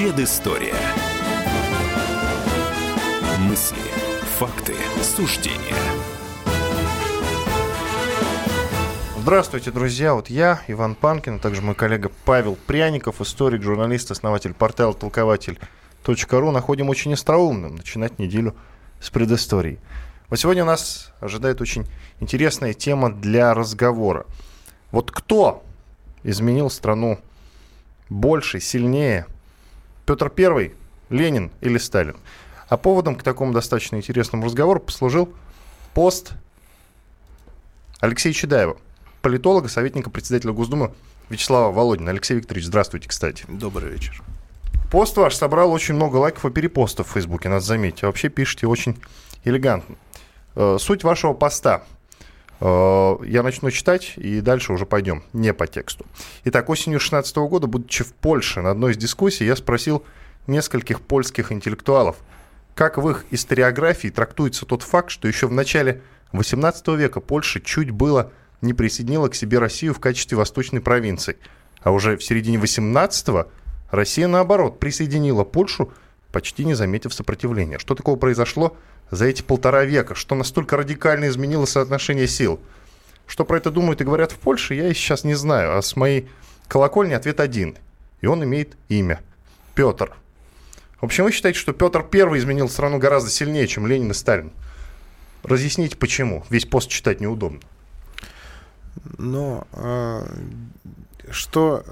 Предыстория. Мысли, факты, суждения. Здравствуйте, друзья. Вот я, Иван Панкин, а также мой коллега Павел Пряников, историк, журналист, основатель портала толкователь.ру, находим очень остроумным начинать неделю с предыстории. Вот сегодня у нас ожидает очень интересная тема для разговора. Вот кто изменил страну больше, сильнее? Петр Первый, Ленин или Сталин? А поводом к такому достаточно интересному разговору послужил пост Алексея Чедаева, политолога, советника председателя Госдумы Вячеслава Володина. Алексей Викторович, здравствуйте, кстати. Добрый вечер. Пост ваш собрал очень много лайков и перепостов в Фейсбуке, надо заметить. А вообще пишете очень элегантно. Э, суть вашего поста. Э, я начну читать, и дальше уже пойдем, не по тексту. Итак, осенью 2016 года, будучи в Польше на одной из дискуссий, я спросил нескольких польских интеллектуалов, как в их историографии трактуется тот факт, что еще в начале 18 века Польша чуть было не присоединила к себе Россию в качестве восточной провинции. А уже в середине 18 Россия, наоборот, присоединила Польшу, почти не заметив сопротивления. Что такого произошло за эти полтора века? Что настолько радикально изменило соотношение сил? Что про это думают и говорят в Польше, я сейчас не знаю. А с моей колокольни ответ один. И он имеет имя. Петр. В общем, вы считаете, что Петр Первый изменил страну гораздо сильнее, чем Ленин и Сталин? Разъясните, почему. Весь пост читать неудобно. Но э, что,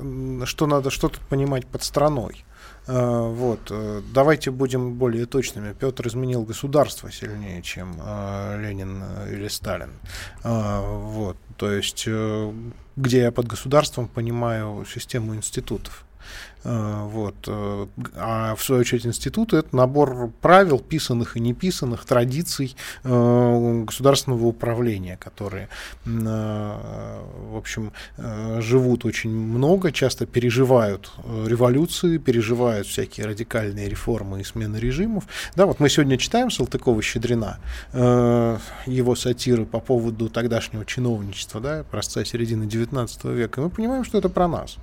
что надо, что тут понимать под страной? Э, вот, э, давайте будем более точными. Петр изменил государство сильнее, чем э, Ленин или Сталин. Вот, то есть, где я под государством понимаю систему институтов. Э, вот. Э, а в свою очередь институты — это набор правил, писанных и неписанных, традиций э, государственного управления, которые, в общем, живут очень много, часто переживают революции, переживают всякие радикальные реформы и смены режимов. Да, вот мы сегодня читаем Салтыкова-Щедрина, его сатиры по поводу тогдашнего чиновничества, да, образца середины XIX века, и мы понимаем, что это про нас.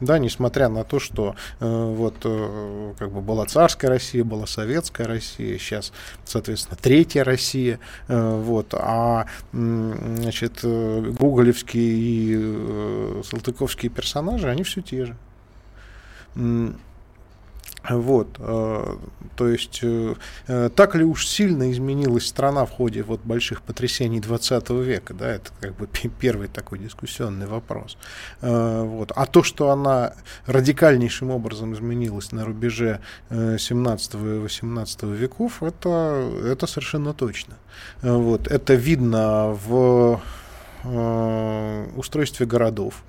Да, несмотря на то, что э, вот э, как бы была царская Россия, была советская Россия, сейчас, соответственно, третья Россия, э, вот, а значит, э, гоголевские и э, салтыковские персонажи, они все те же. Вот, э, то есть э, э, так ли уж сильно изменилась страна в ходе вот больших потрясений 20 века, да, это как бы первый такой дискуссионный вопрос. Вот. А то, что она радикальнейшим образом изменилась на рубеже 17 и 18 веков, это, это совершенно точно. Вот. Это видно в устройстве городов,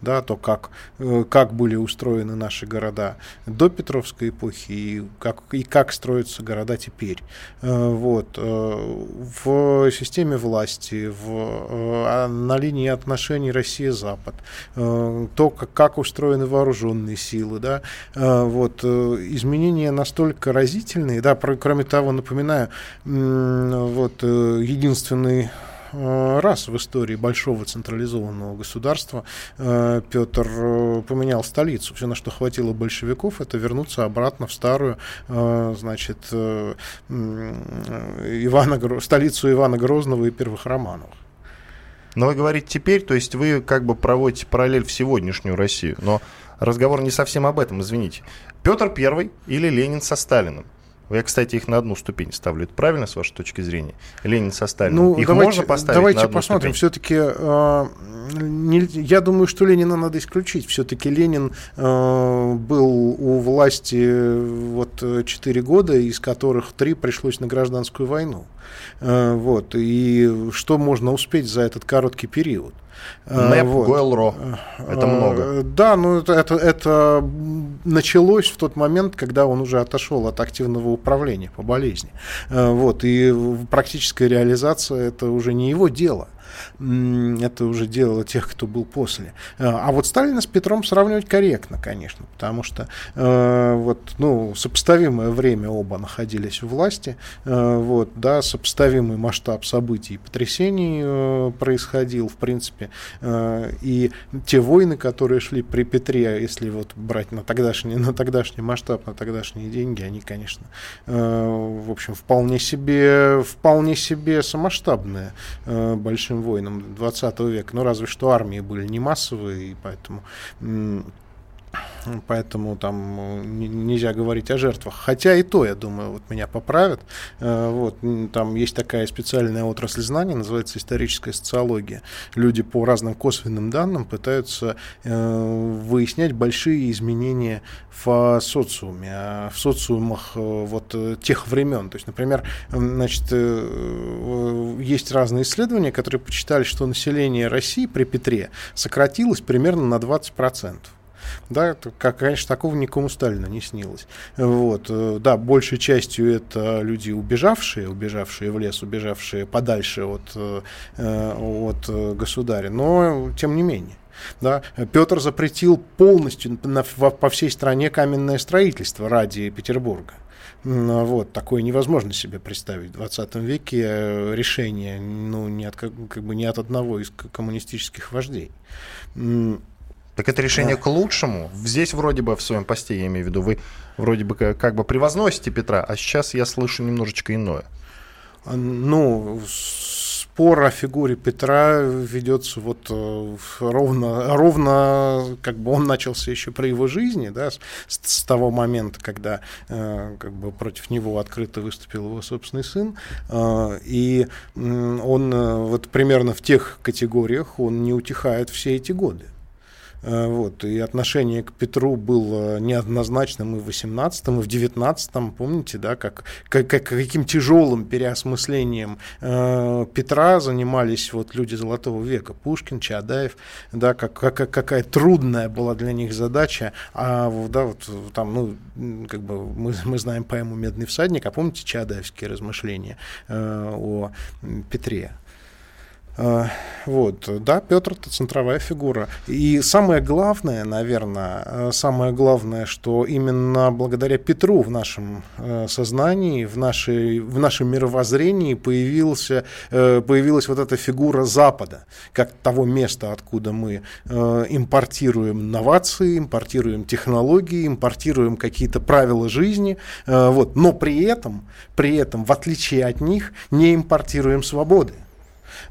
да, то, как, э, как были устроены наши города до Петровской эпохи и как, и как строятся города теперь. Э, вот. Э, в системе власти, в, на линии отношений Россия-Запад, то, как, как устроены вооруженные силы, да, вот, изменения настолько разительные, да, кроме того, напоминаю, вот, единственный раз в истории большого централизованного государства э, Петр э, поменял столицу. Все, на что хватило большевиков, это вернуться обратно в старую, значит, Ивана, столицу Ивана Грозного и первых Романовых. Но вы говорите теперь, то есть вы как бы проводите параллель в сегодняшнюю Россию, но разговор не совсем об этом, извините. Петр Первый или Ленин со Сталиным? Я, кстати, их на одну ступень ставлю. Это правильно, с вашей точки зрения? Ленин со Сталиным. Ну, их давайте, можно поставить Давайте на одну посмотрим. Все-таки э, я думаю, что Ленина надо исключить. Все-таки Ленин э, был у власти вот 4 года, из которых 3 пришлось на гражданскую войну. Э, вот. И что можно успеть за этот короткий период? НЭП, вот. ГОЭЛРО. Это много. Да, ну это, это, это началось в тот момент, когда он уже отошел от активного управления по болезни. Вот, и практическая реализация это уже не его дело это уже дело тех, кто был после. А вот Сталина с Петром сравнивать корректно, конечно, потому что вот, ну, сопоставимое время оба находились у власти, вот, да, сопоставимый масштаб событий и потрясений происходил, в принципе, и те войны, которые шли при Петре, если вот брать на тогдашний, на тогдашний масштаб, на тогдашние деньги, они, конечно, в общем, вполне себе, вполне себе самосштабные большим войнам 20 века. Ну, разве что армии были не массовые, и поэтому Поэтому там э, нельзя говорить о жертвах. Хотя и то, я думаю, вот меня поправят. Э, вот, там есть такая специальная отрасль знаний, называется историческая социология. Люди по разным косвенным данным пытаются э, выяснять большие изменения в социуме, а в социумах вот тех времен. То есть, например, значит, есть разные исследования, которые посчитали, что население России при Петре сократилось примерно на 20%. Да, как, конечно, такого никому Сталина не снилось. Вот, э, да, большей частью это люди убежавшие, убежавшие в лес, убежавшие подальше от, э, от государя, но тем не менее. Да, Петр запретил полностью на, по всей стране каменное строительство ради Петербурга. Вот, такое невозможно себе представить в 20 веке э, решение ну, не, от, как бы не от одного из коммунистических вождей. Так это решение к лучшему. Здесь вроде бы в своем посте, я имею в виду, вы вроде бы как, как бы превозносите Петра, а сейчас я слышу немножечко иное. А, ну, спор о фигуре Петра ведется вот э, ровно, ровно, как бы он начался еще при его жизни, да, с, с того момента, когда э, как бы против него открыто выступил его собственный сын, э, и он вот примерно в тех категориях он не утихает все эти годы. Э, вот, и отношение к Петру было неоднозначным и в 18-м, и в 19-м, помните, да, как, как, как каким тяжелым переосмыслением э, Петра занимались вот люди Золотого века, Пушкин, Чадаев, да, как, как, какая трудная была для них задача, а да, вот там, ну, как бы мы, мы знаем поэму «Медный всадник», а помните Чадаевские размышления э, о Петре? Вот, да, Петр это центровая фигура. И самое главное, наверное, э, самое главное, что именно благодаря Петру в нашем э, сознании, в, нашей, в нашем мировоззрении появился, э, появилась вот эта фигура Запада, как того места, откуда мы импортируем новации, импортируем технологии, импортируем какие-то правила жизни, вот, но при этом, при этом, в отличие от них, не импортируем свободы.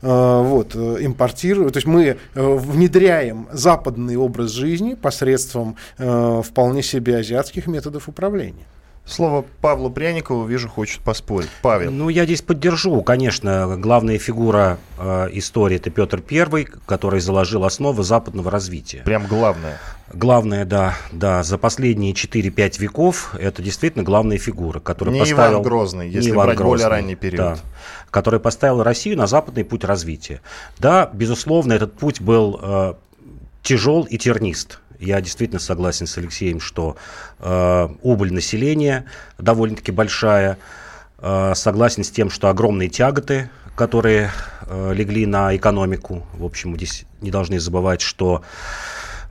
Э, вот, э, импортируем, то есть мы э, внедряем западный образ жизни посредством вполне себе азиатских методов управления. Слово Павлу Пряникову, вижу, хочет поспорить. Павел. Ну, я здесь поддержу. Конечно, главная фигура э, истории это Петр I, который заложил основы западного развития. Прям главное. Главное, да, да, за последние 4-5 веков это действительно главная фигура, которая не поставил... Иван Грозный, если Иван брать Грозный, более ранний период. Да, который поставил Россию на западный путь развития. Да, безусловно, этот путь был э, тяжел и тернист я действительно согласен с Алексеем, что э, убыль населения довольно-таки большая. Э, согласен с тем, что огромные тяготы, которые э, легли на экономику. В общем, здесь не должны забывать, что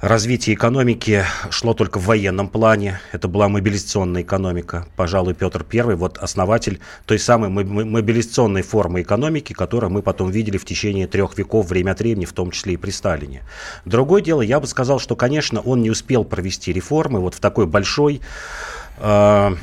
развитие экономики шло только в военном плане. Это была мобилизационная экономика. Пожалуй, Петр I, вот основатель той самой мобилизационной формы экономики, которую мы потом видели в течение трех веков время от времени, в том числе и при Сталине. Другое дело, я бы сказал, что, конечно, он не успел провести реформы вот в такой большой э,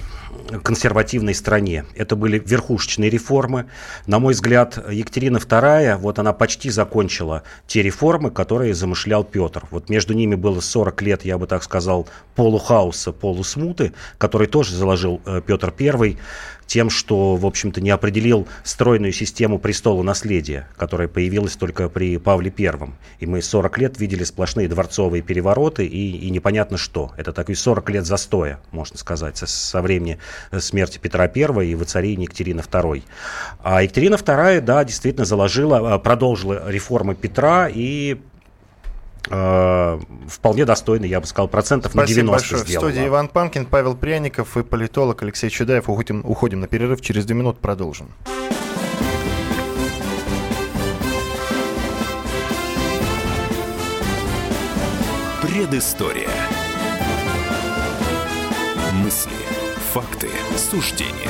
консервативной стране. Это были верхушечные реформы. На мой взгляд, Екатерина II, вот она почти закончила те реформы, которые замышлял Петр. Вот между ними было 40 лет, я бы так сказал, полухаоса, полусмуты, который тоже заложил э, Петр I тем, что, в общем-то, не определил стройную систему престола наследия, которая появилась только при Павле I. И мы 40 лет видели сплошные дворцовые перевороты и, и непонятно что. Это такой 40 лет застоя, можно сказать, со, со времени смерти Петра I и воцарения Екатерины II. А Екатерина II, да, действительно заложила, продолжила реформы Петра и э, вполне достойный, я бы сказал, процентов Спасибо на 90 большое. сделала. В студии Иван Панкин, Павел Пряников и политолог Алексей Чудаев. Уходим, уходим на перерыв, через две минуты продолжим. Предыстория. Мысли, факты, суждения.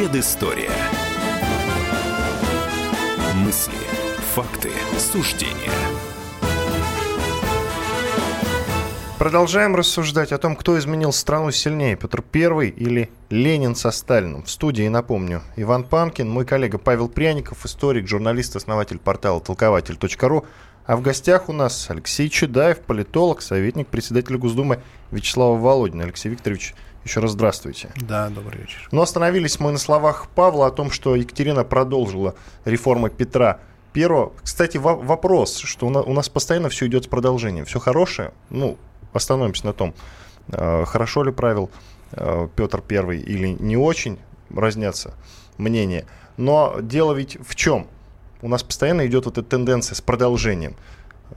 Предыстория. Мысли, факты, суждения. Продолжаем рассуждать о том, кто изменил страну сильнее, Петр I или Ленин со Сталиным. В студии, напомню, Иван Панкин, мой коллега Павел Пряников, историк, журналист, основатель портала толкователь.ру. А в гостях у нас Алексей Чудаев, политолог, советник председателя Госдумы Вячеслава Володина. Алексей Викторович, еще раз здравствуйте. Да, добрый вечер. Но остановились мы на словах Павла о том, что Екатерина продолжила реформы Петра Первого. Кстати, вопрос, что у нас постоянно все идет с продолжением. Все хорошее? Ну, остановимся на том, э, хорошо ли правил э, Петр I или не очень, разнятся мнения. Но дело ведь в чем? У нас постоянно идет вот эта тенденция с продолжением.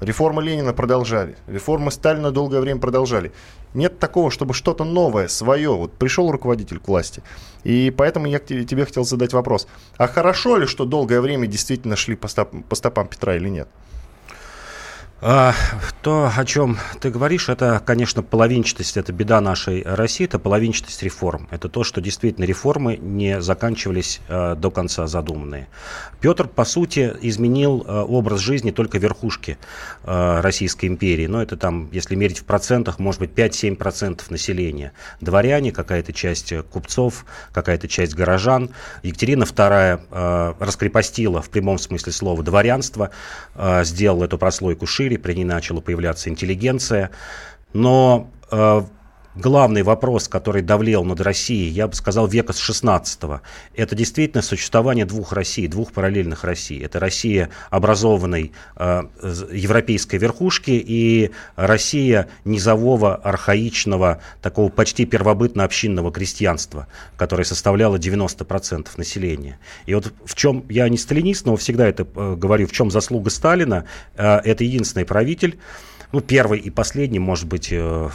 Реформы Ленина продолжали, реформы Сталина долгое время продолжали. Нет такого, чтобы что-то новое, свое. Вот пришел руководитель к власти. И поэтому я тебе хотел задать вопрос. А хорошо ли, что долгое время действительно шли по, стоп, по стопам Петра или нет? А, то, о чем ты говоришь, это, конечно, половинчатость, это беда нашей России, это половинчатость реформ. Это то, что действительно реформы не заканчивались э, до конца задуманные. Петр, по сути, изменил э, образ жизни только верхушки э, Российской империи. Но это там, если мерить в процентах, может быть 5-7% населения. Дворяне, какая-то часть купцов, какая-то часть горожан. Екатерина II э, раскрепостила в прямом смысле слова дворянство, э, сделала эту прослойку шире, при ней начала появляться интеллигенция. Но э, главный вопрос, который давлел над Россией, я бы сказал, века с 16-го, это действительно существование двух Россий, двух параллельных Россий. Это Россия образованной э, европейской верхушки и Россия низового, архаичного, такого почти первобытно-общинного крестьянства, которое составляло 90% населения. И вот в чем, я не сталинист, но всегда это э, говорю, в чем заслуга Сталина, э, это единственный правитель, ну, первый и последний, может быть, э,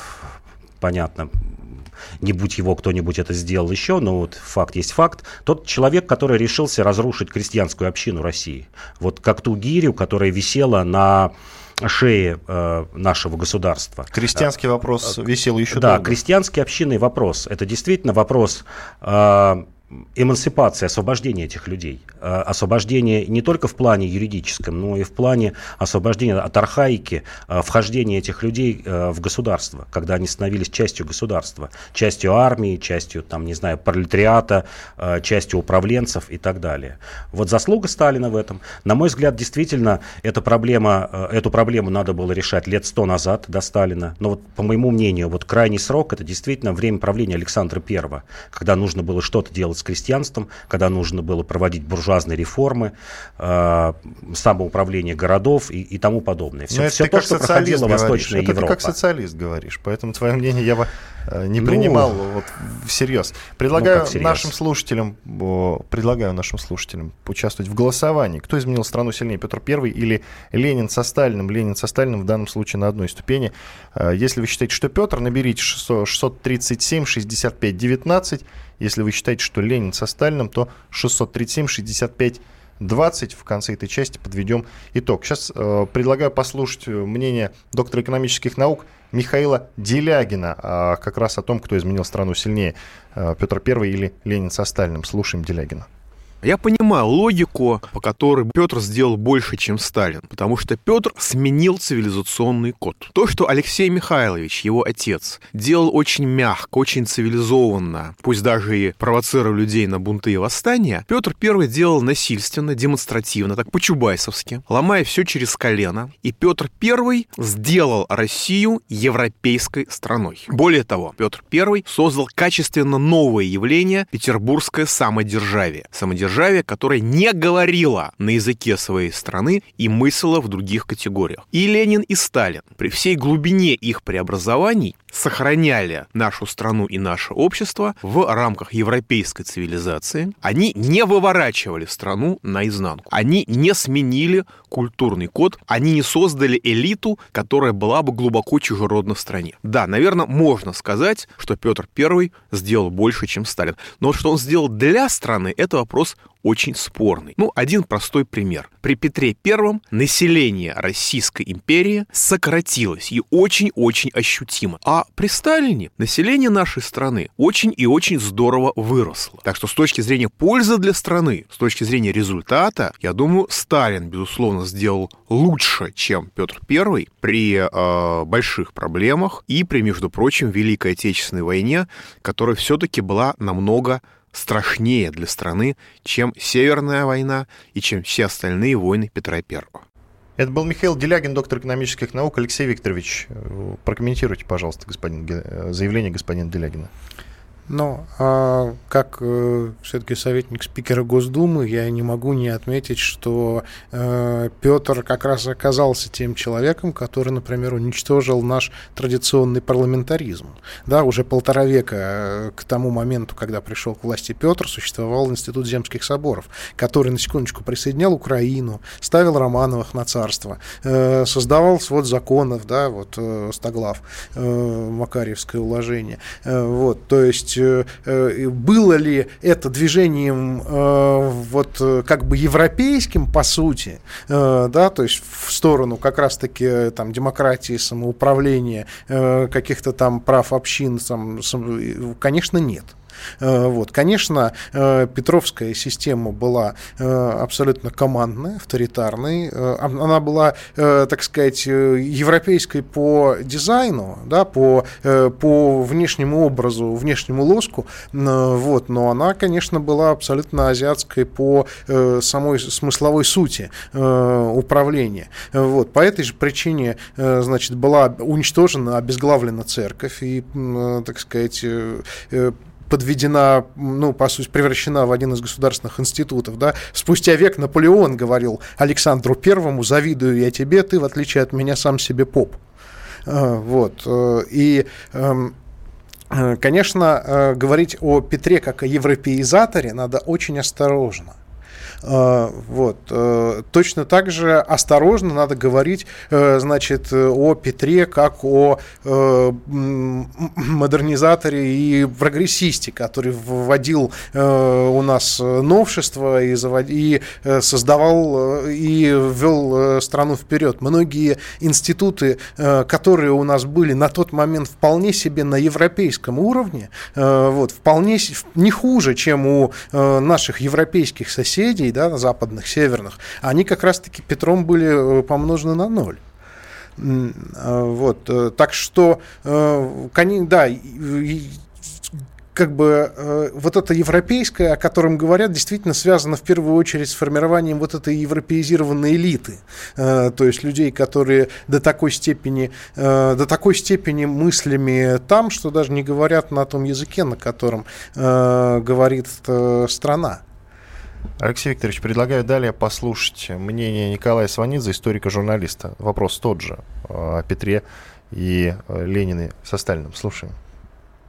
понятно, не будь его кто-нибудь это сделал еще, но вот факт есть факт, тот человек, который решился разрушить крестьянскую общину России. Вот как ту гирю, которая висела на шее э, нашего государства. Крестьянский вопрос висел еще да, долго. Да, крестьянский общинный вопрос. Это действительно вопрос э, эмансипация, освобождение этих людей. Э, освобождение не только в плане юридическом, но и в плане освобождения от архаики, э, вхождения этих людей э, в государство, когда они становились частью государства, частью армии, частью, там, не знаю, пролетариата, частью управленцев и так далее. Вот заслуга Сталина в этом. На мой взгляд, действительно, эта проблема, эту проблему надо было решать лет сто назад до Сталина. Но вот, по моему мнению, вот крайний срок это действительно время правления Александра I, когда нужно было что-то делать с крестьянством, когда нужно было проводить буржуазные реформы, э, самоуправление городов и, и тому подобное. Все, все то, что проходила говоришь. Восточная это Европа. ты как социалист говоришь, поэтому твое мнение я бы не ну, принимал ну, вот всерьез. Предлагаю ну, нашим слушателям, предлагаю нашим слушателям участвовать в голосовании. Кто изменил страну сильнее, Петр I или Ленин со Сталиным? Ленин со Сталиным в данном случае на одной ступени. Э, если вы считаете, что Петр, наберите 637 65 19 если вы считаете, что Ленин со Сталиным, то 637-65 20 в конце этой части подведем итог. Сейчас э, предлагаю послушать э, мнение доктора экономических наук Михаила Делягина э, как раз о том, кто изменил страну сильнее, э, Петр I или Ленин со Сталиным. Слушаем Делягина. Я понимаю логику, по которой Петр сделал больше, чем Сталин, потому что Петр сменил цивилизационный код. То, что Алексей Михайлович, его отец, делал очень мягко, очень цивилизованно, пусть даже и провоцируя людей на бунты и восстания, Петр I делал насильственно, демонстративно, так по-чубайсовски, ломая все через колено. И Петр I сделал Россию европейской страной. Более того, Петр I создал качественно новое явление – петербургское самодержавие. Самодержавие державе, которая не говорила на языке своей страны и мыслила в других категориях. И Ленин, и Сталин при всей глубине их преобразований сохраняли нашу страну и наше общество в рамках европейской цивилизации. Они не выворачивали страну наизнанку. Они не сменили культурный код. Они не создали элиту, которая была бы глубоко чужеродна в стране. Да, наверное, можно сказать, что Петр I сделал больше, чем Сталин. Но что он сделал для страны, это вопрос очень спорный. Ну, один простой пример. При Петре I население Российской империи сократилось и очень-очень ощутимо. А при Сталине население нашей страны очень и очень здорово выросло. Так что с точки зрения пользы для страны, с точки зрения результата, я думаю, Сталин, безусловно, сделал лучше, чем Петр I при э, больших проблемах и при, между прочим, Великой Отечественной войне, которая все-таки была намного страшнее для страны, чем Северная война и чем все остальные войны Петра I. Это был Михаил Делягин, доктор экономических наук. Алексей Викторович, э, прокомментируйте, пожалуйста, господин, э, заявление господина Делягина. Но а, как э, все-таки советник спикера Госдумы, я не могу не отметить, что э, Петр как раз оказался тем человеком, который, например, уничтожил наш традиционный парламентаризм. Да, уже полтора века э, к тому моменту, когда пришел к власти Петр, существовал институт земских соборов, который на секундочку присоединял Украину, ставил Романовых на царство, э, создавал свод законов, да, вот э, Стоглав, э, Макарьевское уложение. Э, вот, то есть Э, э, было ли это движением э, вот как бы европейским по сути, да, то есть в сторону как раз-таки там демократии, самоуправления, каких-то там прав общин, там, конечно, нет. Э, вот. Конечно, э, Петровская система была э, абсолютно командная, авторитарной. Она была, так сказать, европейской по дизайну, да, по, по внешнему образу, внешнему лоску, вот, но она, конечно, была абсолютно азиатской по самой смысловой сути управления. Вот. По этой же причине, значит, была уничтожена, обезглавлена церковь и, так сказать, подведена, ну, по сути, превращена в один из государственных институтов, да. Спустя век Наполеон говорил Александру Первому, завидую я тебе, ты, в отличие от меня, сам себе поп. А, вот. Э, и эм, э, Конечно, э, говорить о Петре как о европеизаторе надо очень осторожно. А, вот. Э, точно так же осторожно надо говорить, э, значит, о Петре как о э, модернизаторе и прогрессисте, который вводил у нас новшества и, завод... и создавал и ввел страну вперед. Многие институты, которые у нас были на тот момент вполне себе на европейском уровне, вот, вполне не хуже, чем у наших европейских соседей, России, да, западных, северных, они как раз-таки Петром были э, помножены на ноль. А, вот, э, так что, э, да, как бы э, вот это европейское, о котором говорят, действительно связано в первую очередь с формированием вот этой европеизированной элиты, э, то есть людей, которые до такой степени, э, до такой степени мыслями там, что даже не говорят на том языке, на котором э, говорит э, страна. Алексей Викторович, предлагаю далее послушать мнение Николая Сванидзе, историка-журналиста. Вопрос тот же э, о Петре и э, Ленине со Сталиным. Слушаем.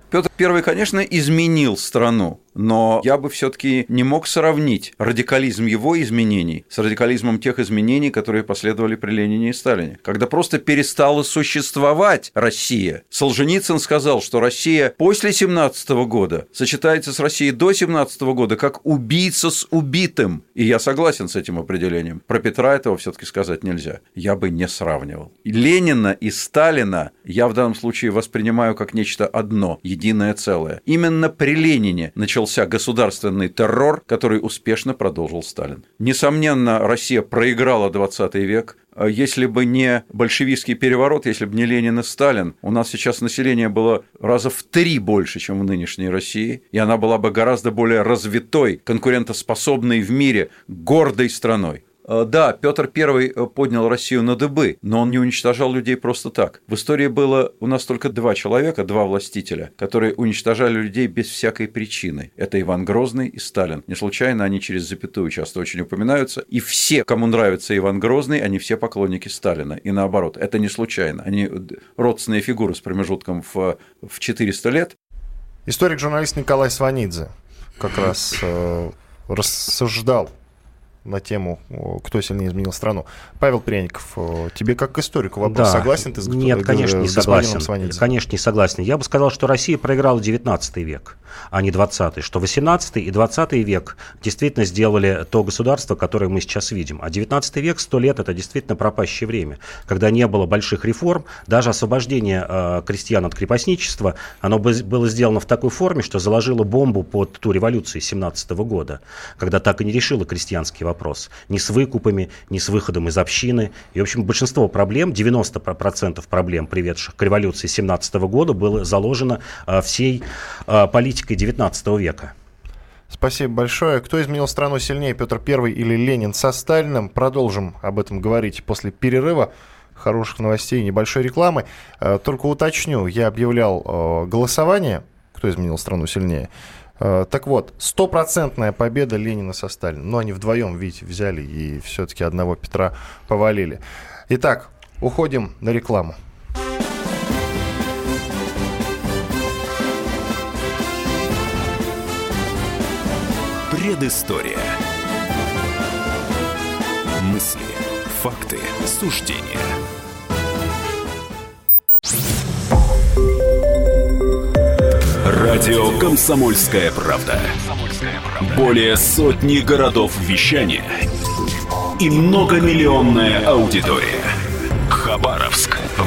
Петр I, конечно, изменил страну, но я бы все-таки не мог сравнить радикализм его изменений с радикализмом тех изменений, которые последовали при Ленине и Сталине. Когда просто перестала существовать Россия. Солженицын сказал, что Россия после 17 года сочетается с Россией до 17 года как убийца с убитым. И я согласен с этим определением. Про Петра этого все-таки сказать нельзя. Я бы не сравнивал. Ленина и Сталина я в данном случае воспринимаю как нечто одно, единое целое. Именно при Ленине начался государственный террор, который успешно продолжил Сталин. Несомненно, Россия проиграла 20 век, если бы не большевистский переворот, если бы не Ленин и Сталин, у нас сейчас население было раза в три больше, чем в нынешней России, и она была бы гораздо более развитой, конкурентоспособной в мире, гордой страной. Э, да, Петр I э, поднял Россию на дыбы, но он не уничтожал людей просто так. В истории было у нас только два человека, два властителя, которые уничтожали людей без всякой причины. Это Иван Грозный и Сталин. Не случайно они через запятую часто очень упоминаются. И все, кому нравится Иван Грозный, они все поклонники Сталина. И наоборот, это не случайно. Они родственные фигуры с промежутком в, в 400 лет. Историк-журналист Николай Сванидзе как раз э, рассуждал на тему, кто сильнее изменил страну. Павел Пряников, тебе как историку вопрос, да. согласен ты с Нет, конечно, не согласен. Конечно, не согласен. Я бы сказал, что Россия проиграла 19 век, а не 20 что 18 и 20 век действительно сделали то государство, которое мы сейчас видим. А 19 век, 100 лет, это действительно пропащее время, когда не было больших реформ, даже освобождение э, крестьян от крепостничества, оно было сделано в такой форме, что заложило бомбу под ту революцию 17 года, когда так и не решило крестьянский вопрос. Ни с выкупами, ни с выходом из общины. И, в общем, большинство проблем, 90% проблем, приведших к революции 17 года, было заложено а, всей а, политикой 19 века. Спасибо большое. Кто изменил страну сильнее, Петр I или Ленин со Сталиным? Продолжим об этом говорить после перерыва хороших новостей и небольшой рекламы. А, только уточню, я объявлял голосование, кто изменил страну сильнее. Э, так вот, стопроцентная победа Ленина со Сталиным. Но они вдвоем, видите, взяли и все-таки одного Петра повалили. Итак, уходим на рекламу. Предыстория. Мысли, факты, суждения – Радио «Комсомольская правда». Более сотни городов вещания и многомиллионная аудитория. Хабаровск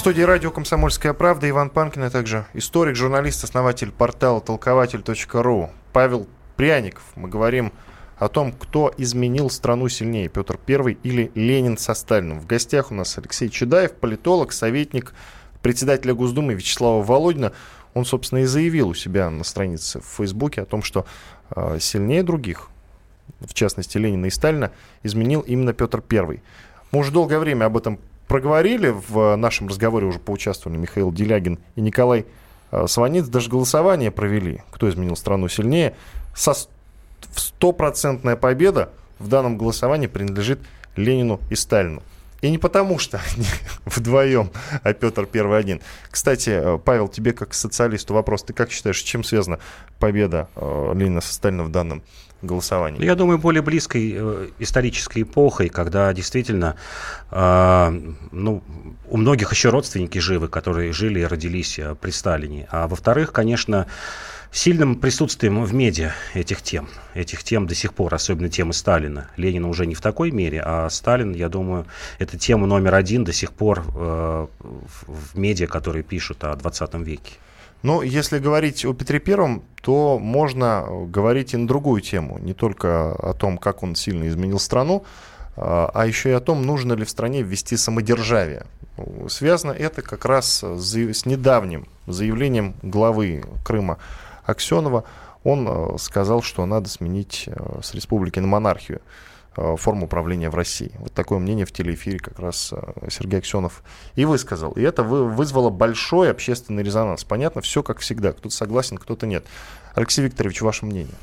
В студии радио «Комсомольская правда» Иван Панкин, а также историк, журналист, основатель портала толкователь.ру Павел Пряников. Мы говорим о том, кто изменил страну сильнее, Петр I или Ленин со Сталиным. В гостях у нас Алексей Чедаев, политолог, советник председателя Госдумы Вячеслава Володина – он, собственно, и заявил у себя на странице в Фейсбуке о том, что э, сильнее других, в частности Ленина и Сталина, изменил именно Петр I. Мы уже долгое время об этом проговорили, в нашем разговоре уже поучаствовали Михаил Делягин и Николай э, Сваниц, даже голосование провели, кто изменил страну сильнее. Со стопроцентная победа в данном голосовании принадлежит Ленину и Сталину. И не потому, что они вдвоем, а Петр Первый один. Кстати, э, Павел, тебе как социалисту вопрос. Ты как считаешь, чем связана победа э, Ленина со Сталиным в данном голосовании? Я думаю, более близкой э, исторической эпохой, когда действительно э, ну, у многих еще родственники живы, которые жили и родились э, при Сталине. А во-вторых, конечно, сильным присутствием в медиа этих тем. Этих тем до сих пор, особенно темы Сталина. Ленина уже не в такой мере, а Сталин, я думаю, это тема номер один до сих пор э, в медиа, которые пишут о 20 веке. Ну, если говорить о Петре Первом, то можно говорить и на другую тему. Не только о том, как он сильно изменил страну, а, а еще и о том, нужно ли в стране ввести самодержавие. Связано это как раз с недавним заявлением главы Крыма Аксенова, он э, сказал, что надо сменить э, с республики на монархию э, форму управления в России. Вот такое мнение в телеэфире как раз Сергей Аксенов и высказал. И это вызвало большой общественный резонанс. Понятно, все как всегда. Кто-то согласен, кто-то нет. Алексей Викторович, ваше мнение?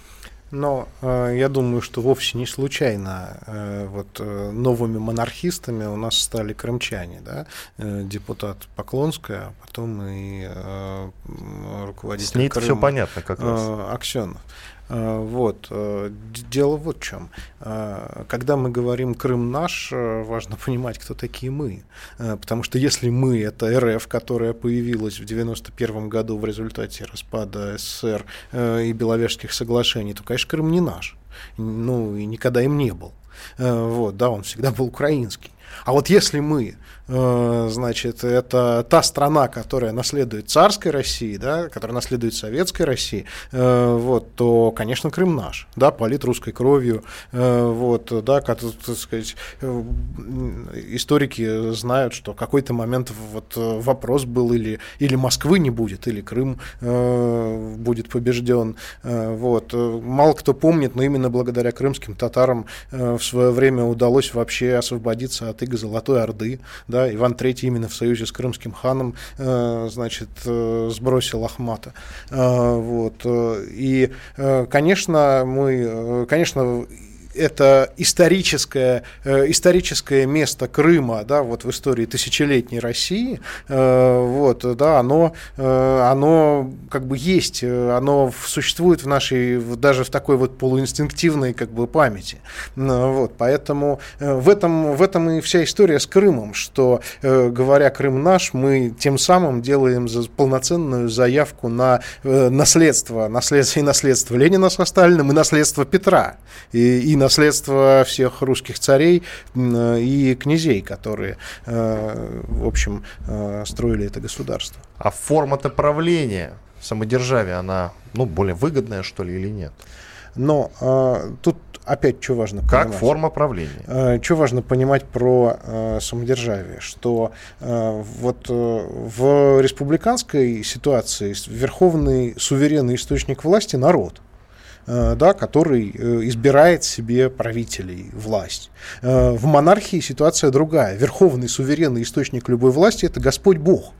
Но э, я думаю, что вовсе не случайно э, вот э, новыми монархистами у нас стали крымчане, да, э, депутат Поклонская, а потом и э, руководитель С ней Крыма, все понятно как раз. э, Аксенов. Э, Вот. э, Дело вот в чем. Э, Когда мы говорим «Крым наш», важно понимать, кто такие мы. Потому что если мы — это РФ, которая появилась в 91 году в результате распада СССР и Беловежских соглашений, то, конечно, Крым не наш. Ну, и никогда им не был. Вот, да, он всегда был украинский. А вот если мы, э, значит, это та страна, которая наследует царской России, да, которая наследует советской России, э, вот, то, конечно, Крым наш, да, полит русской кровью, э, вот, да, как, так сказать, историки знают, что в какой-то момент вот вопрос был или, или Москвы не будет, или Крым будет побежден, вот. Мало кто помнит, но именно благодаря крымским татарам в свое время удалось вообще освободиться от иго Золотой Орды, да, Иван III именно в союзе с крымским ханом, э, значит, э, сбросил Ахмата, Э, вот, э, и, э, конечно, мы, э, конечно, это историческое, э, историческое место Крыма, да, вот в истории тысячелетней России, э, вот, да, оно, э, оно как бы есть, оно существует в нашей, даже в такой вот полуинстинктивной как бы памяти, вот, поэтому в этом, в этом и вся история с Крымом, что, говоря «Крым наш», мы тем самым делаем полноценную заявку на наследство, наследство и наследство Ленина со Сталиным, и наследство Петра, и, и наследство всех русских царей э, и князей, которые, э, в общем, э, строили это государство. А форма-то правления, самодержавия, она, ну, более выгодная, что ли, или нет? Но э, тут опять что важно Как понимать. форма правления? Что важно понимать про э, самодержавие, что э, вот э, в республиканской ситуации верховный суверенный источник власти народ э, да, который э, избирает себе правителей, власть. Э, В монархии ситуация другая. Верховный суверенный источник любой власти – это Господь Бог.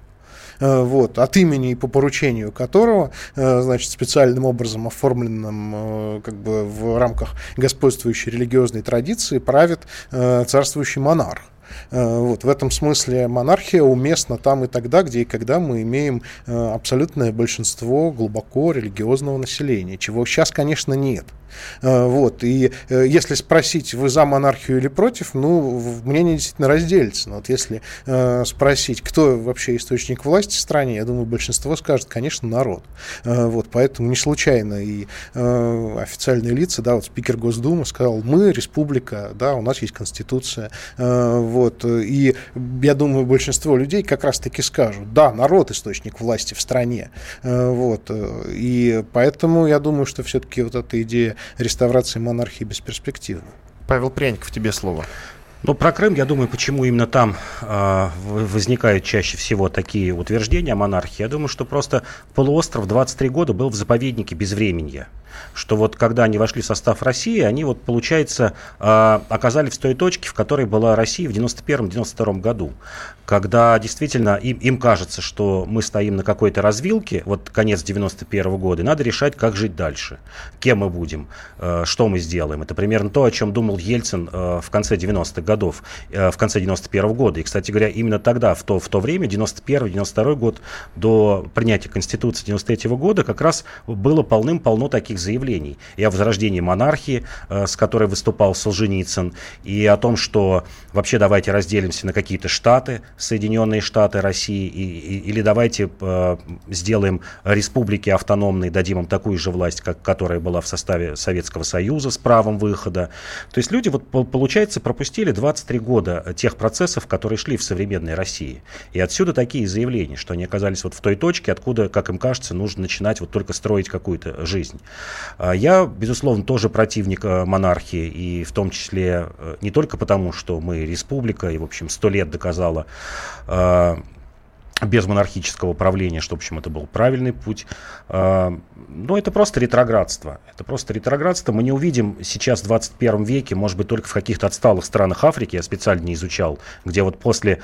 Э, вот, от имени и по поручению которого, э, значит, специальным образом оформленным э, как бы в рамках господствующей религиозной традиции правит э, царствующий монарх. Э, Вот, в этом смысле монархия уместна там и тогда, где и когда мы имеем э, абсолютное большинство глубоко религиозного населения, чего сейчас, конечно, нет. Э, Вот, и если спросить, вы за монархию или против, ну, мнение действительно разделится. Но вот если спросить, кто вообще источник власти в стране, я думаю, большинство скажет, конечно, народ. Вот, поэтому не случайно и официальные лица, да, вот спикер Госдумы сказал, мы республика, да, у нас есть конституция, вот, э, и я думаю, большинство людей как раз-таки скажут, да, народ источник власти в стране, Э, вот, э, и поэтому я думаю, что все-таки вот эта идея реставрации монархии бесперспективна. Павел Пряников, тебе слово. Ну, про Крым, я думаю, почему именно там э, возникают чаще всего такие утверждения о монархии. Я думаю, что просто полуостров 23 года был в заповеднике безвременья. Что вот когда они вошли в состав России, они вот, получается, э, оказались в той точке, в которой была Россия в 91-92 году. Когда действительно им, им кажется, что мы стоим на какой-то развилке, вот конец 91 года, и надо решать, как жить дальше. Кем мы будем, э, что мы сделаем. Это примерно то, о чем думал Ельцин э, в конце 90-х годов, э, в конце 91 года. И, кстати говоря, именно тогда, в то, в то время, 91-92 год, до принятия Конституции 93 года, как раз было полным-полно таких заявлений. И о возрождении монархии, э, с которой выступал Солженицын, и о том, что вообще давайте разделимся на какие-то штаты, Соединенные Штаты России, и, и- или давайте э, сделаем республики автономные, дадим им такую же власть, как, которая была в составе Советского Союза с правом выхода. То есть люди, вот, пол- получается, пропустили 23 года тех процессов, которые шли в современной России. И отсюда такие заявления, что они оказались вот в той точке, откуда, как им кажется, нужно начинать вот только строить какую-то жизнь. А Я, безусловно, тоже противник э, монархии, и в том числе э, не только потому, что мы республика, и, в общем, сто лет доказала э, без монархического правления, что, в общем, это был правильный путь. Но это просто ретроградство. Это просто ретроградство. Мы не увидим сейчас в 21 веке, может быть, только в каких-то отсталых странах Африки, я специально не изучал, где вот после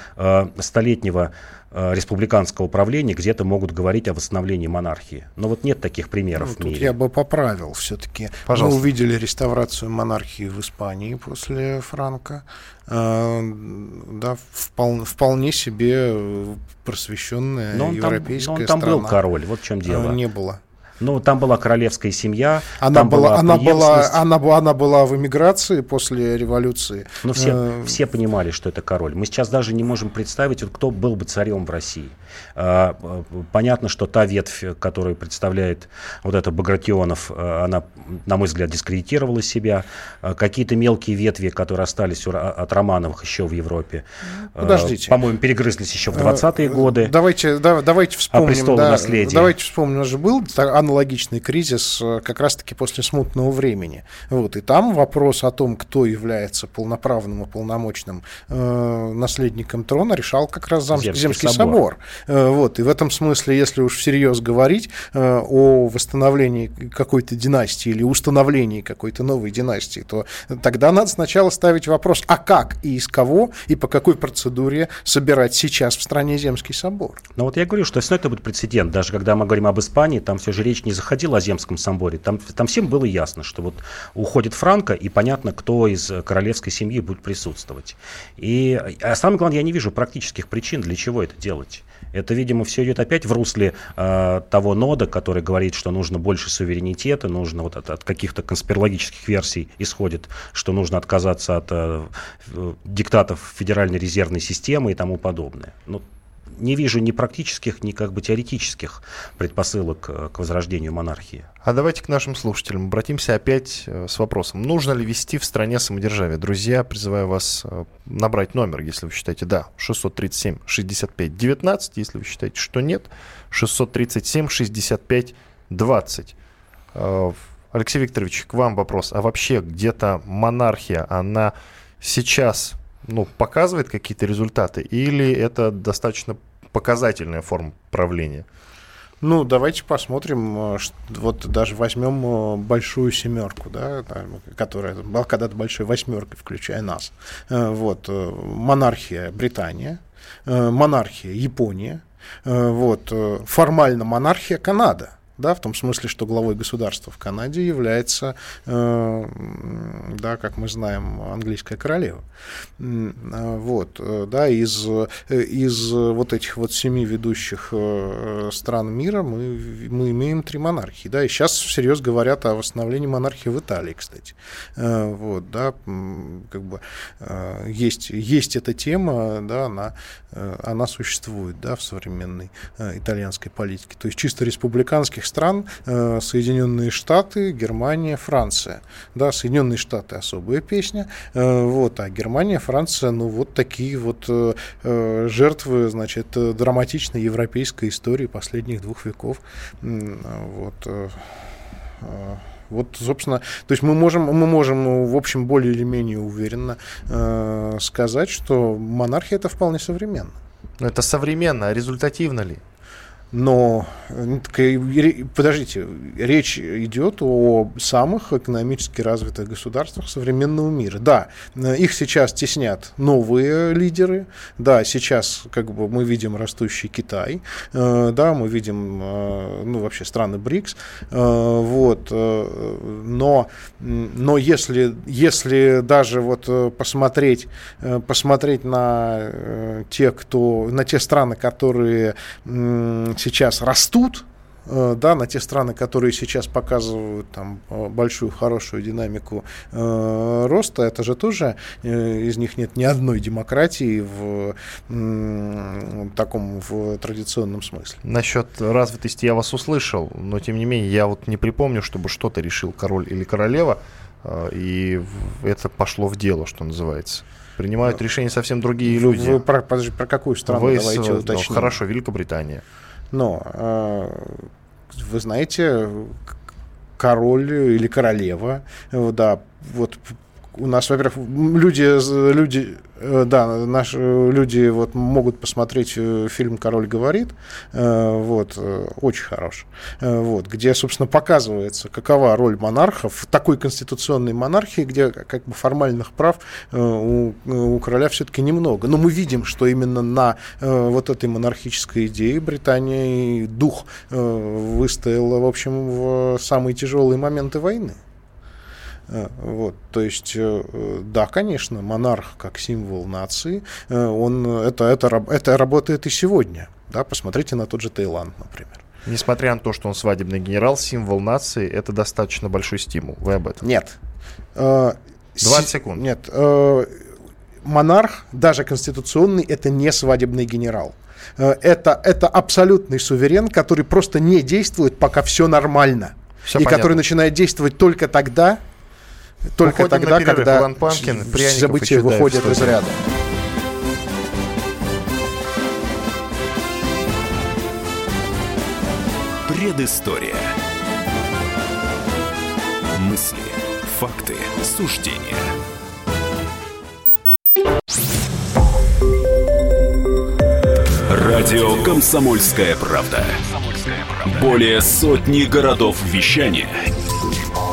столетнего республиканского правления где-то могут говорить о восстановлении монархии. Но вот нет таких примеров ну, в тут мире. я бы поправил все-таки. Мы увидели реставрацию монархии в Испании после Франка. Э, да, вполне, вполне себе просвещенная но он европейская там, но он там страна. был король, вот в чем дело. Не было. Ну, там была королевская семья. Она была, была она была, она, она была в эмиграции после революции. Но все, э... все понимали, что это король. Мы сейчас даже не можем представить, вот, кто был бы царем в России. А, понятно, что та ветвь, которую представляет вот это Багратионов, а, она, на мой взгляд, дискредитировала себя. А, какие-то мелкие ветви, которые остались от Романовых еще в Европе, Подождите. по-моему, перегрызлись еще в 20-е годы. Давайте, да, давайте вспомним. Да, давайте вспомним, у нас же был аналогичный кризис э, как раз-таки после смутного времени. Вот, и там вопрос о том, кто является полноправным и полномочным э, наследником трона, решал как раз Замский, Земский, Земский собор. собор. Э, вот, и в этом смысле, если уж всерьез говорить э, о восстановлении какой-то династии или установлении какой-то новой династии, то тогда надо сначала ставить вопрос, а как и из кого и по какой процедуре собирать сейчас в стране Земский собор. Ну вот я говорю, что если это будет прецедент, даже когда мы говорим об Испании, там все же речь не заходила о Земском соборе, там, там всем было ясно, что вот уходит Франко, и понятно, кто из королевской семьи будет присутствовать. И а самое главное, я не вижу практических причин, для чего это делать. Это, видимо, все идет опять в русле э, того нода, который говорит, что нужно больше суверенитета, нужно вот от, от каких-то конспирологических версий исходит, что нужно отказаться от э, диктатов Федеральной резервной системы и тому подобное. Ну, не вижу ни практических, ни как бы теоретических предпосылок э, к возрождению монархии. А давайте к нашим слушателям обратимся опять э, с вопросом. Нужно ли вести в стране самодержавие? Друзья, призываю вас э, набрать номер, если вы считаете да, 637 65 19, если вы считаете, что нет, 637 65 20. Алексей Викторович, к вам вопрос. А вообще где-то монархия, она сейчас ну, показывает какие-то результаты, или это достаточно показательная форма правления? Ну, давайте посмотрим, э, вот даже возьмем э, большую семерку, да, которая была когда-то большой восьмеркой, включая нас. Э, вот, монархия Британия, монархия Япония, вот, формально монархия Канада – да, в том смысле, что главой государства в Канаде является, э, да, как мы знаем, английская королева. Э, вот, э, да, из, э, из вот этих вот семи ведущих стран мира мы, мы имеем три монархии, да, и сейчас всерьез говорят о восстановлении монархии в Италии, кстати. Вот, да, как бы есть, есть эта тема, да, она, она существует, да, в современной итальянской политике. То есть чисто республиканских стран э, Соединенные Штаты, Германия, Франция. Да, Соединенные Штаты особая песня, э, вот, а Германия, Франция, ну вот такие вот э, жертвы, значит, драматичной европейской истории последних двух веков. Вот. Вот, собственно, то есть мы можем, мы можем, в общем, более или менее уверенно э, сказать, что монархия это вполне современно. Но это современно, а результативно ли? Но, подождите, речь идет о самых экономически развитых государствах современного мира. Да, их сейчас теснят новые лидеры. Да, сейчас как бы мы видим растущий Китай. Э, да, мы видим, э, ну, вообще страны БРИКС. Э, вот. Но, но если, если даже вот посмотреть, посмотреть на те, кто, на те страны, которые сейчас растут, э, да, на те страны, которые сейчас показывают там э, большую хорошую динамику э, роста, это же тоже э, из них нет ни одной демократии в э, таком в традиционном смысле. Насчет развитости я вас услышал, но тем не менее я вот не припомню, чтобы что-то решил король или королева, э, и это пошло в дело, что называется. Принимают решения совсем другие люди. Вы про, подожди, про какую страну Вы давайте с, уточним? Ну, хорошо, Великобритания. Но э, вы знаете, король или королева, да, вот у нас, во-первых, люди, люди, э, да, наши люди вот могут посмотреть э, фильм «Король говорит», э, вот, очень хорош, вот, где, собственно, показывается, какова роль монархов в такой конституционной монархии, где как бы формальных прав у, у короля все-таки немного. Но мы видим, что именно на вот этой монархической идее Британия дух выстояла, в общем, в самые тяжелые моменты войны. Э, вот, то есть, э, да, конечно, монарх как символ нации, э, он, это, это, это работает и сегодня. Да, посмотрите на тот же Таиланд, например. Несмотря на то, что он свадебный генерал, символ нации, это достаточно большой стимул. Вы об этом? Нет. 20 секунд. Нет. Монарх, даже конституционный, это не свадебный генерал. Это, это абсолютный суверен, который просто не действует, пока все нормально. Все и понятно. который начинает действовать только тогда, только Уходим тогда, перерыв. когда Иван Панкин, события выходят из ряда. Предыстория. Мысли, факты, суждения. Радио «Комсомольская правда». Более сотни городов вещания –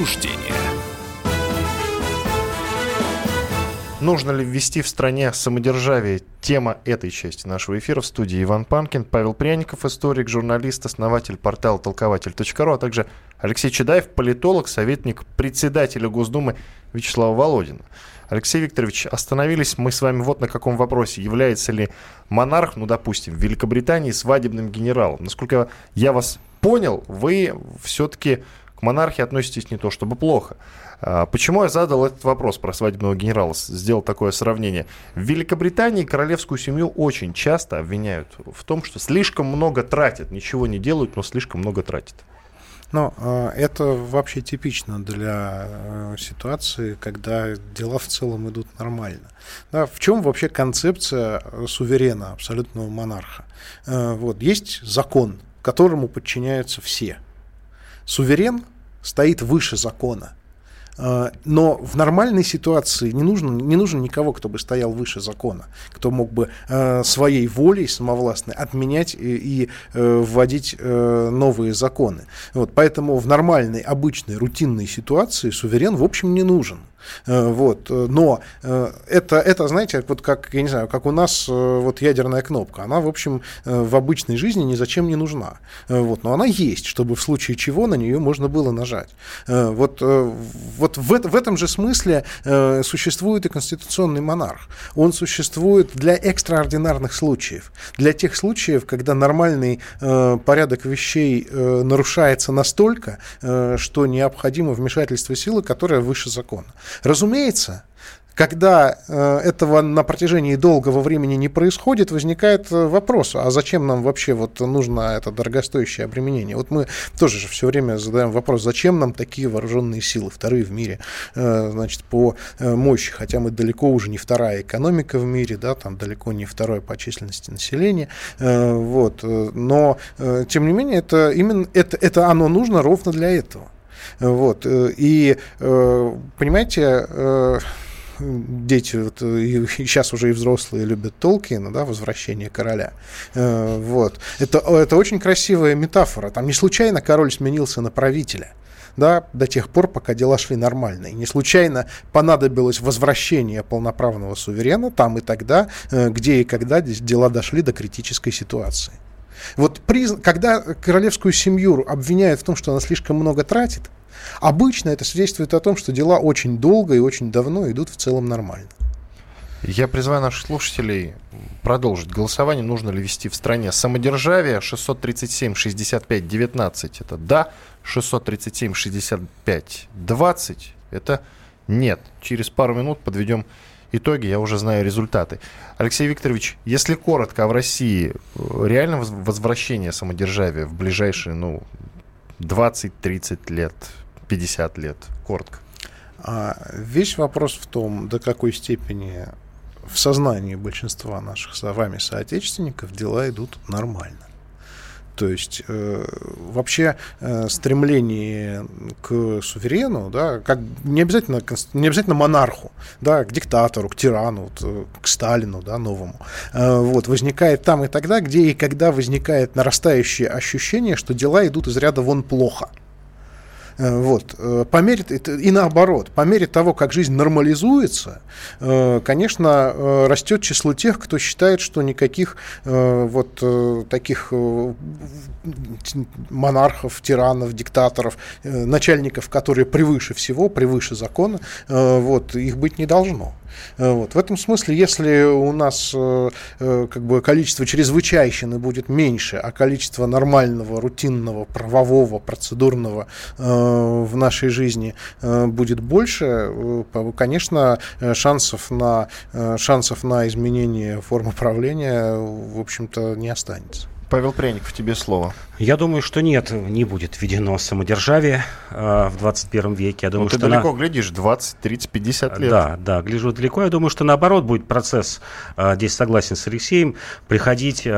Факты, суждения. Нужно ли ввести в стране самодержавие? Тема этой части нашего эфира в студии Иван Панкин, Павел Пряников, историк, журналист, основатель портала толкователь.ру, а также Алексей Чедаев, политолог, советник председателя Госдумы Вячеслава Володина. Алексей Викторович, остановились мы с вами вот на каком вопросе. Является ли монарх, ну, допустим, в Великобритании свадебным генералом? Насколько я вас понял, вы все-таки монархии относитесь не то чтобы плохо. А, почему я задал этот вопрос про свадебного генерала, сделал такое сравнение? В Великобритании королевскую семью очень часто обвиняют в том, что слишком много тратят, ничего не делают, но слишком много тратят. Но э, это вообще типично для э, ситуации, когда дела в целом идут нормально. Да, в чем вообще концепция суверена, абсолютного монарха? Э, вот, есть закон, которому подчиняются все. Суверен стоит выше закона. А, но в нормальной ситуации не нужно, не нужно никого, кто бы стоял выше закона, кто мог бы э, своей волей самовластной отменять и, и э, вводить э, новые законы. Вот, поэтому в нормальной, обычной, рутинной ситуации суверен, в общем, не нужен. Э, вот. Но э, это, это, знаете, вот как, я не знаю, как у нас э, вот ядерная кнопка. Она, в общем, в обычной жизни ни зачем не нужна. Вот. Но она есть, чтобы в случае чего на нее можно было нажать. Вот, вот в, в этом же смысле существует и конституционный монарх. Он существует для экстраординарных случаев. Для тех случаев, когда нормальный порядок вещей нарушается настолько, что необходимо вмешательство силы, которая выше закона. Разумеется, когда э, этого на протяжении долгого времени не происходит, возникает э, вопрос, а зачем нам вообще вот нужно это дорогостоящее обременение? Вот мы тоже же все время задаем вопрос, зачем нам такие вооруженные силы, вторые в мире, э, значит, по мощи, хотя мы далеко уже не вторая экономика в мире, да, там далеко не второе по численности населения, вот, но, тем не менее, это именно, это, это оно нужно ровно для этого. Вот. Э, и, э, понимаете, э, дети, вот, и сейчас уже и взрослые любят Толкина, да, «Возвращение короля». Вот. Это, это очень красивая метафора. Там не случайно король сменился на правителя да, до тех пор, пока дела шли нормально. И не случайно понадобилось возвращение полноправного суверена там и тогда, где и когда дела дошли до критической ситуации. Вот приз... когда королевскую семью обвиняют в том, что она слишком много тратит, обычно это свидетельствует о том, что дела очень долго и очень давно идут в целом нормально. Я призываю наших слушателей продолжить голосование. Нужно ли вести в стране самодержавие 637 65 19 это да, 637 65 20 это нет. Через пару минут подведем итоги, я уже знаю результаты. Алексей Викторович, если коротко, а в России э, реально возвращение самодержавия в ближайшие, ну, 20-30 лет, 50 лет? Коротко. А весь вопрос в том, до какой степени в сознании большинства наших с вами соотечественников дела идут нормально. То есть э, вообще э, стремление к суверену, да, как не обязательно, не обязательно монарху, да, к диктатору, к тирану, вот, э, к Сталину, да, новому, э, вот, возникает там и тогда, где и когда возникает нарастающее ощущение, что дела идут из ряда вон плохо. Э, вот. Э, по мере, и наоборот, по мере того, как жизнь нормализуется, э, конечно, растет число тех, кто считает, что никаких вот таких монархов, тиранов, диктаторов, начальников, которые превыше всего, превыше закона, вот, их быть не должно. Э, вот. В этом смысле, если у нас э, э, как бы количество чрезвычайщины будет меньше, а количество нормального, рутинного, правового, процедурного в нашей жизни будет больше, конечно, шансов на, шансов на изменение формы правления, в общем-то, не останется. Павел Пряников, тебе слово. Я думаю, что нет, не будет введено самодержавие э, в 21 веке. Я думаю, ну, ты что далеко на... глядишь, 20, 30, 50 лет. Да, да, гляжу далеко. Я думаю, что наоборот будет процесс, э, здесь согласен с Алексеем, приходить, э,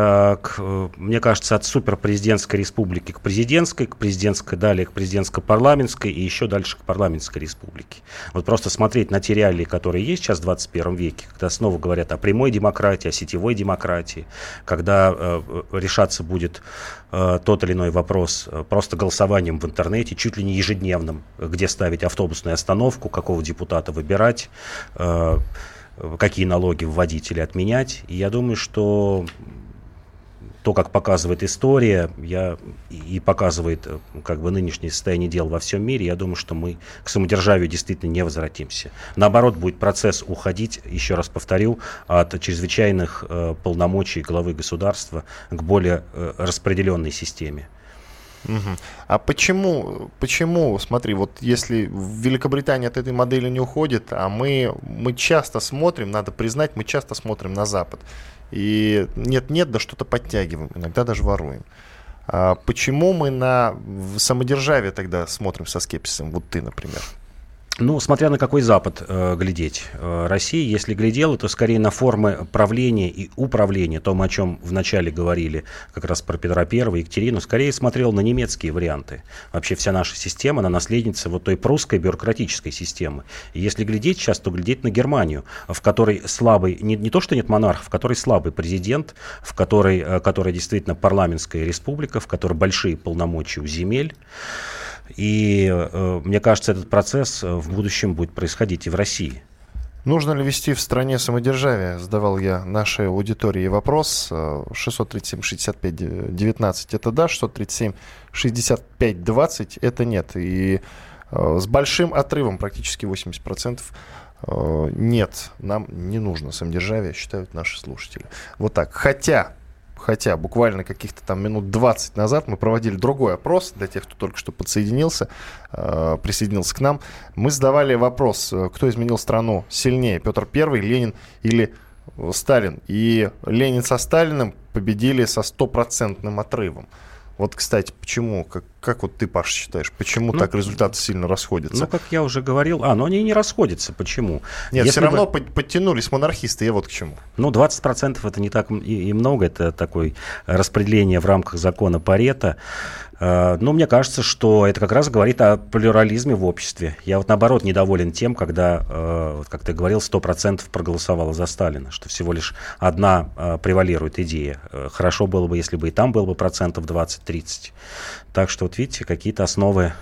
к, э, мне кажется, от суперпрезидентской республики к президентской, к президентской, далее к президентско-парламентской и еще дальше к парламентской республике. Вот просто смотреть на те реалии, которые есть сейчас в 21 веке, когда снова говорят о прямой демократии, о сетевой демократии, когда э, решаться будет э, тот или иной вопрос э, просто голосованием в интернете, чуть ли не ежедневным, где ставить автобусную остановку, какого депутата выбирать, э, какие налоги вводить или отменять. И я думаю, что то, как показывает история, я, и показывает э, как бы нынешнее состояние дел во всем мире, я думаю, что мы к самодержавию действительно не возвратимся. Наоборот, будет процесс уходить, еще раз повторю, от чрезвычайных э, полномочий главы государства к более э, распределенной системе. Угу. А почему, почему, смотри, вот если в Великобритании от этой модели не уходит, а мы, мы часто смотрим, надо признать, мы часто смотрим на Запад. И нет-нет, да что-то подтягиваем, иногда даже воруем. А почему мы на самодержавие тогда смотрим со скепсисом? Вот ты, например. Ну, смотря на какой Запад э, глядеть. Э, Россия, если глядела, то скорее на формы правления и управления, том, о чем вначале говорили, как раз про Петра I, Екатерину, скорее смотрел на немецкие варианты. Вообще вся наша система, она наследница вот той прусской бюрократической системы. И если глядеть сейчас, то глядеть на Германию, в которой слабый, не, не то что нет монарха, в которой слабый президент, в которой, э, которая действительно парламентская республика, в которой большие полномочия у земель. И э, мне кажется, этот процесс э, в будущем будет происходить и в России. Нужно ли вести в стране самодержавие? Задавал я нашей аудитории вопрос. 637-65-19 это да, 637-65-20 это нет. И э, с большим отрывом, практически 80%, э, нет, нам не нужно самодержавие, считают наши слушатели. Вот так. Хотя хотя буквально каких-то там минут 20 назад мы проводили другой опрос для тех, кто только что подсоединился, э, присоединился к нам. Мы задавали вопрос, э, кто изменил страну сильнее, Петр I, Ленин или Сталин. И Ленин со Сталиным победили со стопроцентным отрывом. Вот, кстати, почему? Как, как вот ты, Паш, считаешь, почему ну, так результаты сильно расходятся? Ну, как я уже говорил, а, но они не расходятся. Почему? Нет, Если все равно бы... подтянулись монархисты, я вот к чему. Ну, 20% это не так и, и много, это такое распределение в рамках закона Парета. Э, но мне кажется, что это как раз говорит о плюрализме в обществе. Я вот наоборот недоволен тем, когда, э, как ты говорил, 100% проголосовало за Сталина, что всего лишь одна э, превалирует идея. Хорошо было бы, если бы и там было бы процентов 20-30. Так что вот видите, какие-то основы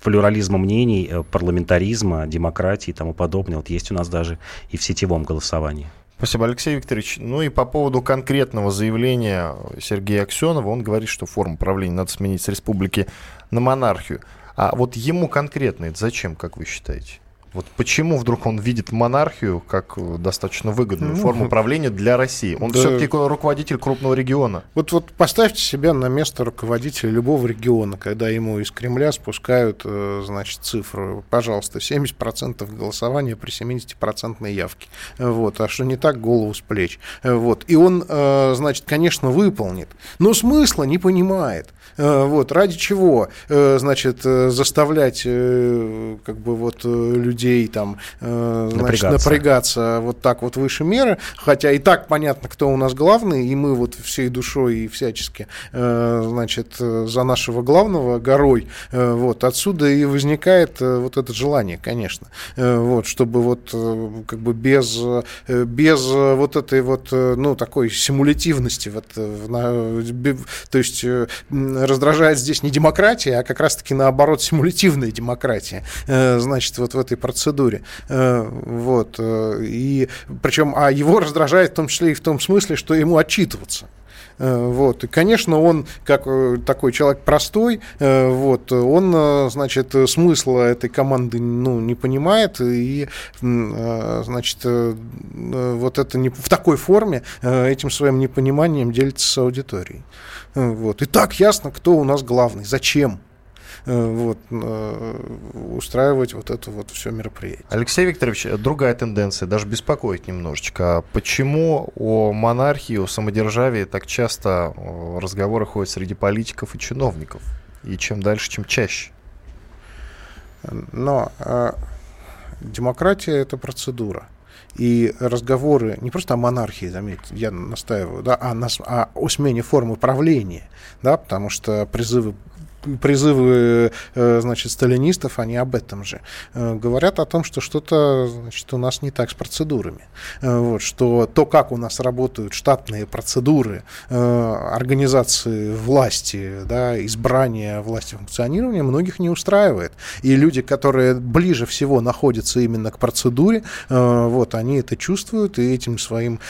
плюрализма мнений, парламентаризма, демократии и тому подобное вот есть у нас даже и в сетевом голосовании. Спасибо, Алексей Викторович. Ну и по поводу конкретного заявления Сергея Аксенова, он говорит, что форму правления надо сменить с республики на монархию. А вот ему конкретно это зачем, как вы считаете? Вот почему вдруг он видит монархию как э, достаточно выгодную ну, форму правления для России? Он да. все-таки руководитель крупного региона. Вот, вот поставьте себя на место руководителя любого региона, когда ему из Кремля спускают, э, значит, цифру. Пожалуйста, 70% голосования при 70% явке. Вот. А что не так, голову с плеч. Вот. И он, э, значит, конечно, выполнит, но смысла не понимает. Вот. Ради чего, значит, заставлять как бы вот людей людей там э, значит, напрягаться. вот так вот выше меры, хотя и так понятно, кто у нас главный, и мы вот всей душой и всячески, э, значит, за нашего главного горой, э, вот, отсюда и возникает э, вот это желание, конечно, э, вот, чтобы вот э, как бы без, э, без вот этой вот, э, ну, такой симулятивности, вот, э, на, то есть э, раздражает здесь не демократия, а как раз-таки наоборот симулятивная демократия, э, значит, вот в этой процедуре. Э, вот. Э, и причем, а его раздражает в том числе и в том смысле, что ему отчитываться. Э, вот. И, конечно, он, как такой человек простой, вот, он, значит, смысла этой команды ну, не понимает, и, значит, вот это не, в такой форме этим своим непониманием делится с аудиторией. Вот. И так ясно, кто у нас главный, зачем. Э, вот, э, устраивать вот это вот все мероприятие. Алексей Викторович, другая тенденция, даже беспокоит немножечко. Почему о монархии, о самодержавии так часто э, разговоры ходят среди политиков и чиновников? И чем дальше, чем чаще? Но э, демократия – это процедура. И разговоры не просто о монархии, заметьте, я настаиваю, да, а, на, а о смене формы правления, да, потому что призывы призывы, э, значит, сталинистов, они об этом же. Э, говорят о том, что что-то, значит, у нас не так с процедурами. Э, вот, что то, как у нас работают штатные процедуры организации власти, да, избрания власти функционирования, многих не устраивает. И люди, которые ближе всего находятся именно к процедуре, вот, они это чувствуют и этим своим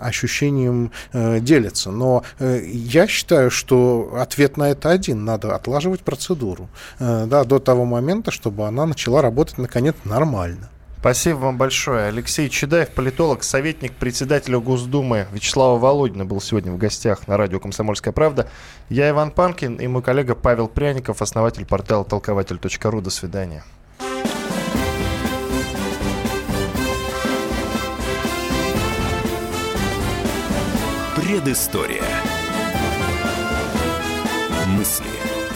ощущением делятся. Но я считаю, что ответ на это один. Надо отлаживать процедуру э, да, до того момента, чтобы она начала работать наконец нормально. Спасибо вам большое. Алексей Чедаев, политолог, советник председателя Госдумы Вячеслава Володина был сегодня в гостях на радио «Комсомольская правда». Я Иван Панкин и мой коллега Павел Пряников, основатель портала толкователь.ру. До свидания. Предыстория. Мысли,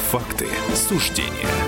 факты, суждения –